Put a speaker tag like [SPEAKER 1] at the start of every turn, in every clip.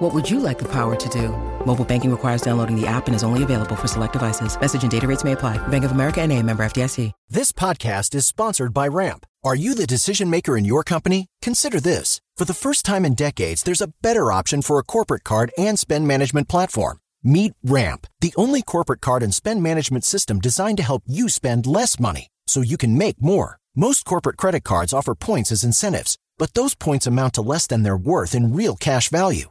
[SPEAKER 1] What would you like the power to do? Mobile banking requires downloading the app and is only available for select devices. Message and data rates may apply. Bank of America and a member FDIC.
[SPEAKER 2] This podcast is sponsored by Ramp. Are you the decision maker in your company? Consider this. For the first time in decades, there's a better option for a corporate card and spend management platform. Meet Ramp, the only corporate card and spend management system designed to help you spend less money so you can make more. Most corporate credit cards offer points as incentives, but those points amount to less than their worth in real cash value.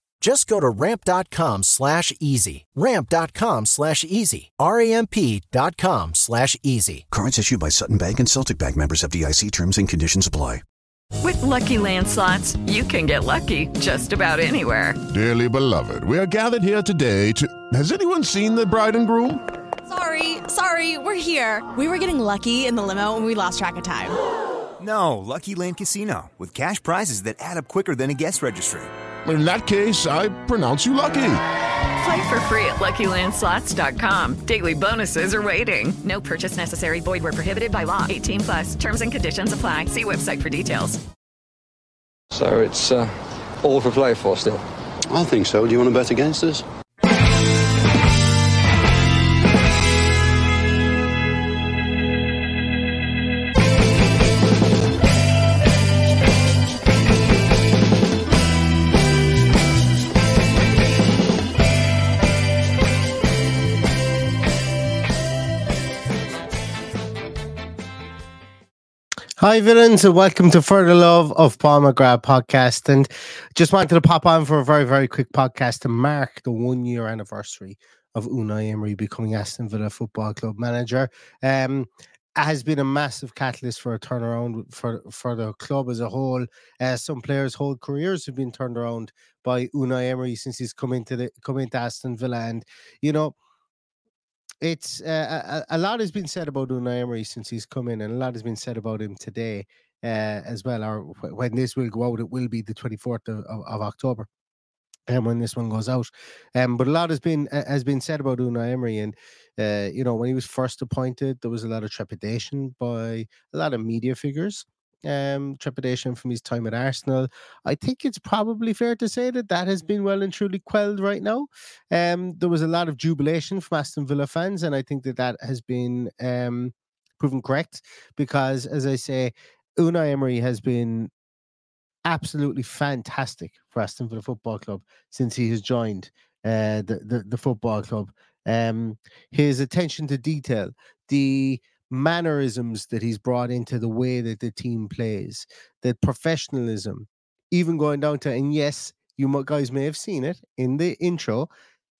[SPEAKER 2] Just go to ramp.com slash easy. Ramp.com slash easy. R-A-M-P.com slash easy.
[SPEAKER 3] Currents issued by Sutton Bank and Celtic Bank members FDIC terms and conditions apply.
[SPEAKER 4] With lucky landslots, you can get lucky just about anywhere.
[SPEAKER 5] Dearly beloved, we are gathered here today to. Has anyone seen the bride and groom?
[SPEAKER 6] Sorry, sorry, we're here. We were getting lucky in the limo and we lost track of time.
[SPEAKER 7] No, Lucky Land Casino, with cash prizes that add up quicker than a guest registry
[SPEAKER 5] in that case, I pronounce you lucky.
[SPEAKER 4] Play for free at LuckyLandSlots.com. Daily bonuses are waiting. No purchase necessary. Void were prohibited by law. 18 plus. Terms and conditions apply. See website for details.
[SPEAKER 8] So it's uh, all for play for still.
[SPEAKER 9] I think so. Do you want to bet against us?
[SPEAKER 10] Hi, villains, and welcome to For the Love of McGrath podcast. And just wanted to pop on for a very, very quick podcast to mark the one year anniversary of Unai Emery becoming Aston Villa Football Club manager. Um, has been a massive catalyst for a turnaround for for the club as a whole. Uh, some players' whole careers have been turned around by Unai Emery since he's come into the come into Aston Villa, and you know it's uh, a, a, lot has been said about Unai Emery since he's come in, and a lot has been said about him today uh, as well. Or when this will go out, it will be the twenty fourth of, of, of, October, and when this one goes out. Um, but a lot has been uh, has been said about Unai Emery, and uh, you know when he was first appointed, there was a lot of trepidation by a lot of media figures um, trepidation from his time at Arsenal. I think it's probably fair to say that that has been well and truly quelled right now. Um, there was a lot of jubilation from Aston Villa fans, and I think that that has been um, proven correct because, as I say, Unai Emery has been absolutely fantastic for Aston Villa Football Club since he has joined uh, the, the, the football club. Um, his attention to detail, the mannerisms that he's brought into the way that the team plays, the professionalism, even going down to, and yes, you guys may have seen it in the intro.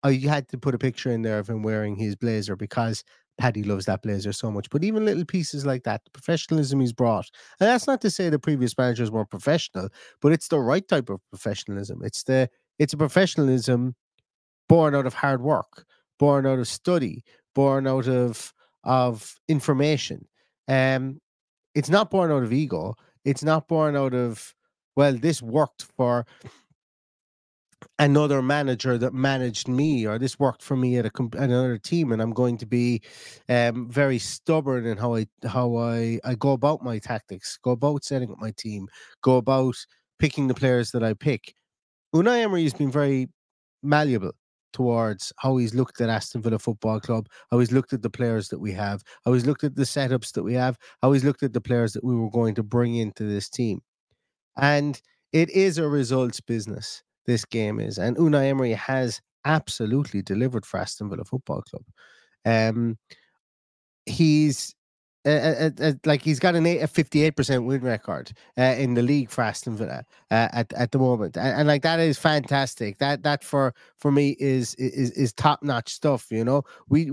[SPEAKER 10] I had to put a picture in there of him wearing his blazer because Paddy loves that blazer so much. But even little pieces like that, the professionalism he's brought, and that's not to say the previous managers weren't professional, but it's the right type of professionalism. It's the it's a professionalism born out of hard work, born out of study, born out of of information. Um, it's not born out of ego. It's not born out of well, this worked for another manager that managed me, or this worked for me at a another team, and I'm going to be um, very stubborn in how I how I I go about my tactics, go about setting up my team, go about picking the players that I pick. Unai Emery has been very malleable towards how he's looked at Aston Villa Football Club, how he's looked at the players that we have, how he's looked at the setups that we have, how he's looked at the players that we were going to bring into this team. And it is a results business, this game is. And Unai Emery has absolutely delivered for Aston Villa Football Club. Um, he's uh, uh, uh, like he's got an eight, a 58% win record uh, in the league for Aston Villa uh, at, at the moment. And, and, like that is fantastic. That that for for me is is is top notch stuff, you know. We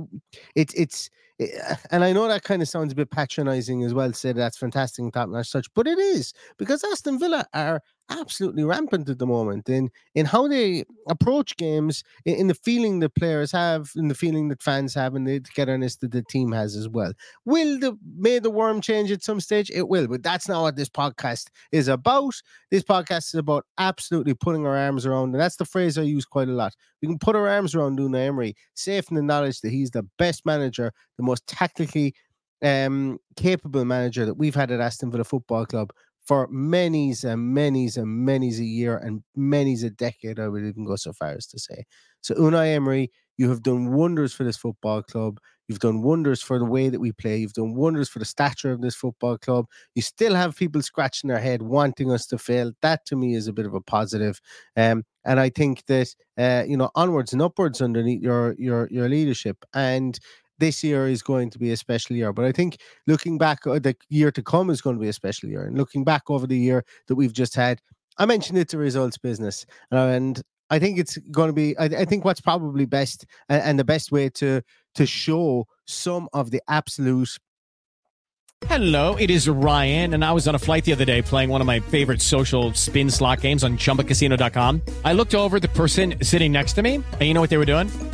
[SPEAKER 10] it's it's Eh, and I know that kind of sounds a bit patronizing as well, say that's fantastic top notch such, but it is because Aston Villa are absolutely rampant at the moment in in how they approach games, in, in, the feeling that players have, in the feeling that fans have, and the togetherness that the team has as well. Will the may the worm change at some stage? It will, but that's not what this podcast is about. This podcast is about absolutely putting our arms around, and that's the phrase I use quite a lot. We can put our arms around Unai Emery, safe in the knowledge that he's the best manager, the most tactically um, capable manager that we've had at Aston Villa Football Club for many's and many's and many's a year and many's a decade, I would even go so far as to say. So, Unai Emery, you have done wonders for this football club. You've done wonders for the way that we play. You've done wonders for the stature of this football club. You still have people scratching their head, wanting us to fail. That to me is a bit of a positive. Um, and I think that uh, you know onwards and upwards underneath your your your leadership. And this year is going to be a special year. But I think looking back, uh, the year to come is going to be a special year. And looking back over the year that we've just had, I mentioned it's a results business, and I think it's going to be. I, I think what's probably best and, and the best way to to show some of the absolute
[SPEAKER 11] Hello, it is Ryan, and I was on a flight the other day playing one of my favorite social spin slot games on chumbacasino.com. I looked over the person sitting next to me, and you know what they were doing?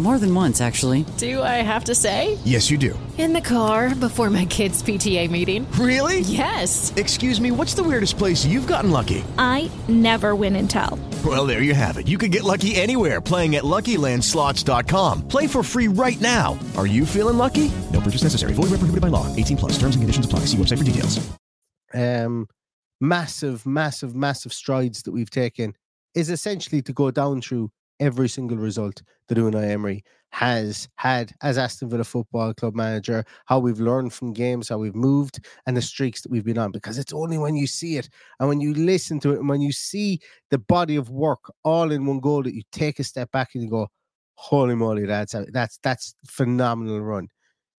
[SPEAKER 12] More than once, actually.
[SPEAKER 13] Do I have to say?
[SPEAKER 14] Yes, you do.
[SPEAKER 13] In the car before my kids' PTA meeting.
[SPEAKER 14] Really?
[SPEAKER 13] Yes.
[SPEAKER 14] Excuse me, what's the weirdest place you've gotten lucky?
[SPEAKER 15] I never win and tell.
[SPEAKER 14] Well, there you have it. You can get lucky anywhere playing at LuckyLandSlots.com. Play for free right now. Are you feeling lucky? No purchase necessary. Void where prohibited by law. 18 plus. Terms and conditions apply. See website for details.
[SPEAKER 10] Um, massive, massive, massive strides that we've taken is essentially to go down through every single result that Unai Emery has had as Aston Villa Football Club manager, how we've learned from games, how we've moved, and the streaks that we've been on. Because it's only when you see it and when you listen to it and when you see the body of work all in one goal that you take a step back and you go, "Holy moly, that's that's that's phenomenal run."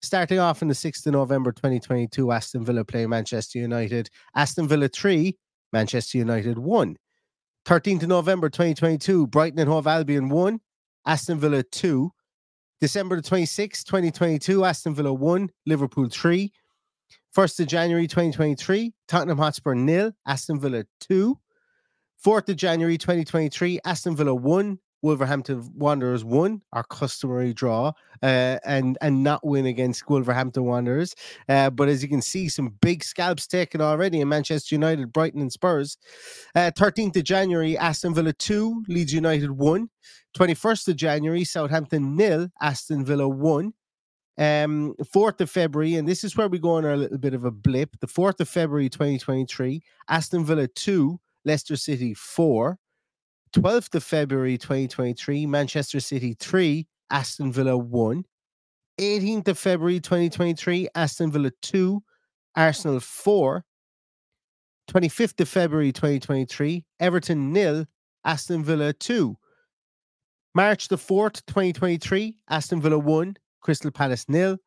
[SPEAKER 10] Starting off on the 6th of November 2022, Aston Villa play Manchester United. Aston Villa 3, Manchester United 1. 13th of November 2022, Brighton and Hove Albion 1, Aston Villa 2. December the 26th, 2022, Aston Villa 1, Liverpool 3. 1st of January 2023, Tottenham Hotspur nil, Aston Villa 2. 4th of January 2023, Aston Villa 1, Wolverhampton Wanderers won our customary draw uh, and and not win against Wolverhampton Wanderers. Uh, but as you can see, some big scalps taken already in Manchester United, Brighton, and Spurs. Uh, 13th of January, Aston Villa 2, Leeds United 1. 21st of January, Southampton nil, Aston Villa 1. Um, 4th of February, and this is where we go on a little bit of a blip. The 4th of February 2023, Aston Villa 2, Leicester City 4. 12th of February 2023, Manchester City 3, Aston Villa 1. 18th of February 2023, Aston Villa 2, Arsenal 4. 25th of February 2023, Everton nil, Aston Villa 2. March the 4th, 2023, Aston Villa 1, Crystal Palace nil.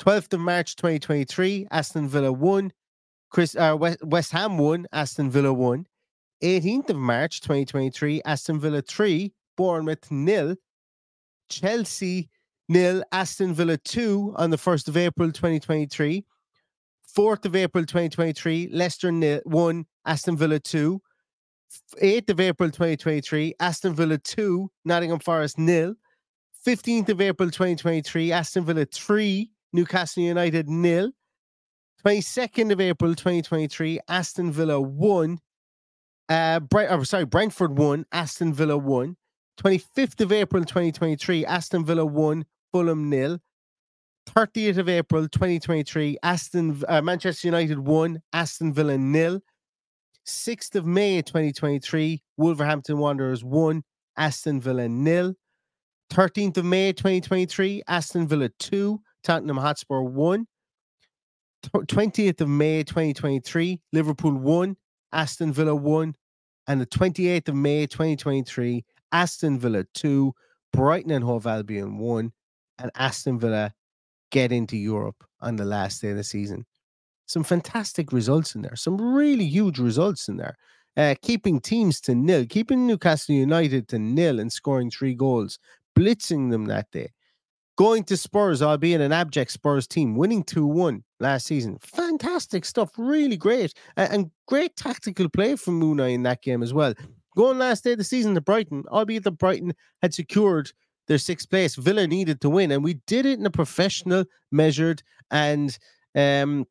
[SPEAKER 10] 12th of March 2023, Aston Villa 1, Chris, uh, West, West Ham 1, Aston Villa 1. 18th of March 2023, Aston Villa 3, Bournemouth nil, Chelsea nil, Aston Villa 2 on the 1st of April 2023. 4th of April 2023, Leicester nil, 1, Aston Villa 2. 8th of April 2023, Aston Villa 2, Nottingham Forest nil. 15th of April 2023, Aston Villa 3, Newcastle United nil. 22nd of April 2023, Aston Villa 1, uh, oh, sorry, Brentford won, Aston Villa won. 25th of April 2023, Aston Villa won, Fulham nil. 30th of April 2023, Aston uh, Manchester United won, Aston Villa nil. 6th of May 2023, Wolverhampton Wanderers won, Aston Villa nil. 13th of May 2023, Aston Villa 2, Tottenham Hotspur 1. 20th of May 2023, Liverpool 1, Aston Villa 1. And the 28th of May 2023, Aston Villa 2, Brighton and Hove Albion 1, and Aston Villa get into Europe on the last day of the season. Some fantastic results in there, some really huge results in there. Uh, keeping teams to nil, keeping Newcastle United to nil and scoring three goals, blitzing them that day. Going to Spurs, albeit an abject Spurs team, winning 2 1 last season. Fantastic stuff, really great. And, great tactical play from Unai in that game as well. Going last day of the season to Brighton, albeit that Brighton had secured their sixth place. Villa needed to win, and we did it in a professional, measured, and um,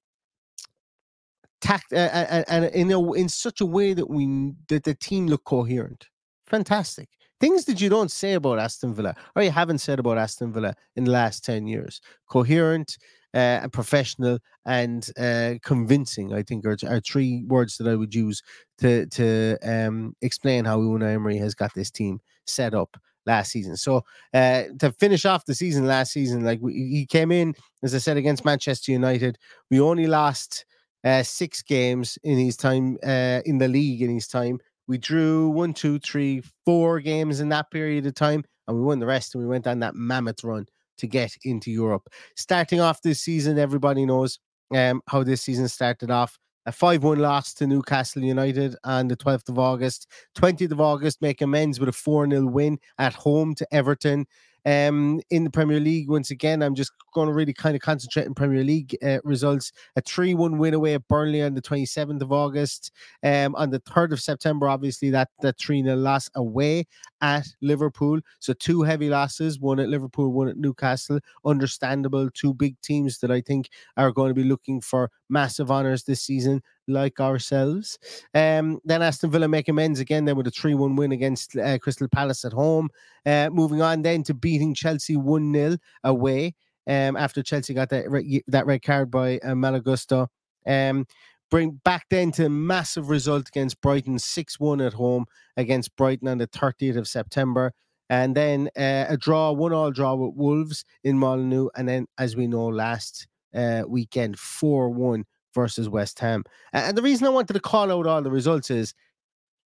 [SPEAKER 10] tact, uh, and, and in a, in such a way that we that the team looked coherent. Fantastic things that you don't say about Aston Villa, or you haven't said about Aston Villa in the last 10 years. Coherent, uh, professional, and uh, convincing, I think, are, are three words that I would use to, to um, explain how Unai Emery has got this team set up last season. So uh, to finish off the season last season, like we, he came in, as I said, against Manchester United. We only lost uh, six games in his time uh, in the league in his time. We drew one, two, three, four games in that period of time, and we won the rest. And we went on that mammoth run to get into Europe. Starting off this season, everybody knows um, how this season started off. A 5 1 loss to Newcastle United on the 12th of August. 20th of August, make amends with a 4 0 win at home to Everton um, in the Premier League. Once again, I'm just going to really kind of concentrate on Premier League uh, results. A 3 1 win away at Burnley on the 27th of August. Um, on the 3rd of September, obviously, that, that 3 0 loss away at Liverpool. So two heavy losses, one at Liverpool, one at Newcastle. Understandable. Two big teams that I think are going to be looking for massive honours this season like ourselves. Um, then Aston Villa make amends again then with a 3 1 win against uh, Crystal Palace at home. Uh, moving on then to beating Chelsea 1 0 away um, after Chelsea got that, re- that red card by uh, Malo Gusto. Um, bring back then to massive result against Brighton 6 1 at home against Brighton on the 30th of September. And then uh, a draw, one all draw with Wolves in Molineux. And then, as we know, last uh, weekend, 4 1 versus West Ham. And the reason I wanted to call out all the results is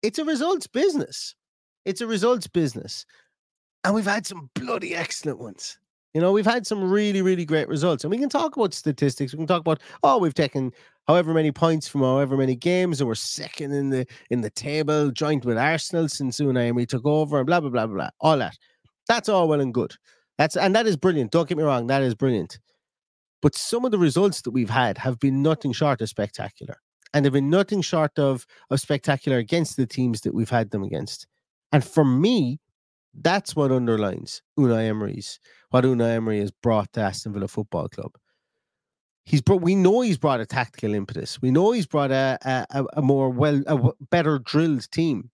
[SPEAKER 10] it's a results business. It's a results business. And we've had some bloody excellent ones. You know, we've had some really, really great results. And we can talk about statistics. We can talk about, oh, we've taken however many points from however many games, and we're second in the in the table, joint with Arsenal since Unai and we took over, and blah, blah, blah, blah, blah. All that. That's all well and good. That's and that is brilliant. Don't get me wrong, that is brilliant. But some of the results that we've had have been nothing short of spectacular. And they've been nothing short of, of spectacular against the teams that we've had them against. And for me, that's what underlines Unai Emery's, what Unai Emery has brought to Aston Villa Football Club. He's brought, we know he's brought a tactical impetus. We know he's brought a, a, a more well, a better drilled team.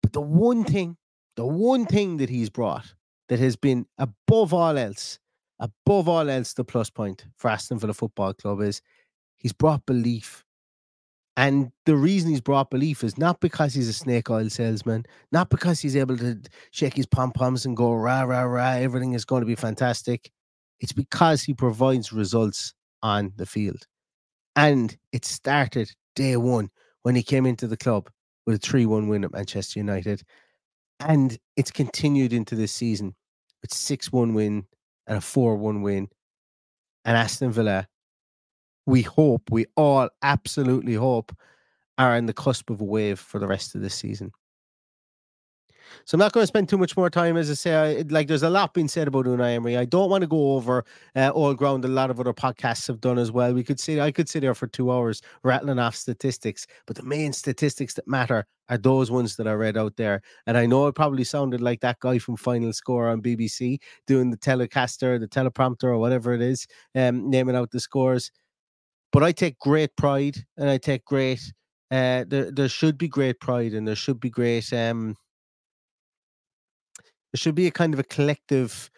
[SPEAKER 10] But the one thing, the one thing that he's brought that has been above all else above all else, the plus point for Aston Villa Football Club is he's brought belief. And the reason he's brought belief is not because he's a snake oil salesman, not because he's able to shake his pom poms and go rah, rah, rah, everything is going to be fantastic. It's because he provides results on the field. And it started day one when he came into the club with a 3 1 win at Manchester United. And it's continued into this season with 6 1 win and a 4 1 win. And Aston Villa, we hope, we all absolutely hope, are in the cusp of a wave for the rest of this season. So I'm not going to spend too much more time. As I say, I, like there's a lot being said about Unai Emery. I don't want to go over uh, all ground. A lot of other podcasts have done as well. We could sit, I could sit there for two hours rattling off statistics, but the main statistics that matter are those ones that I read out there. And I know it probably sounded like that guy from Final Score on BBC doing the telecaster, the teleprompter, or whatever it is, um, naming out the scores. But I take great pride, and I take great. Uh, there, there should be great pride, and there should be great um, there should be a kind of a collective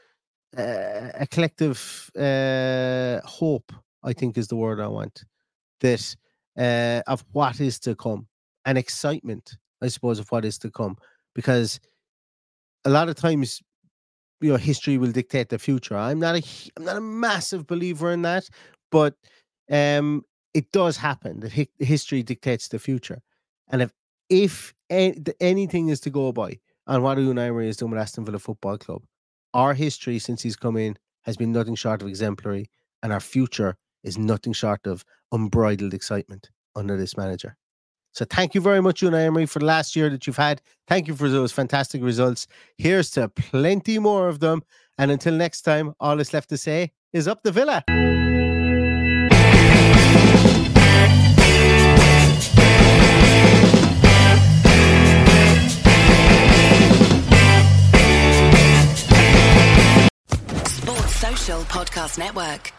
[SPEAKER 10] uh, a collective uh, hope. I think is the word I want. That uh, of what is to come, and excitement, I suppose, of what is to come, because a lot of times, you know, history will dictate the future. I'm not a I'm not a massive believer in that, but um, it does happen that hi- history dictates the future, and if if anything is to go by on what Unai Emery is doing with Aston Villa Football Club, our history since he's come in has been nothing short of exemplary, and our future is nothing short of unbridled excitement under this manager. So thank you very much, Unai Emery, for the last year that you've had. Thank you for those fantastic results. Here's to plenty more of them. And until next time, all that's left to say is up the villa.
[SPEAKER 16] Podcast Network.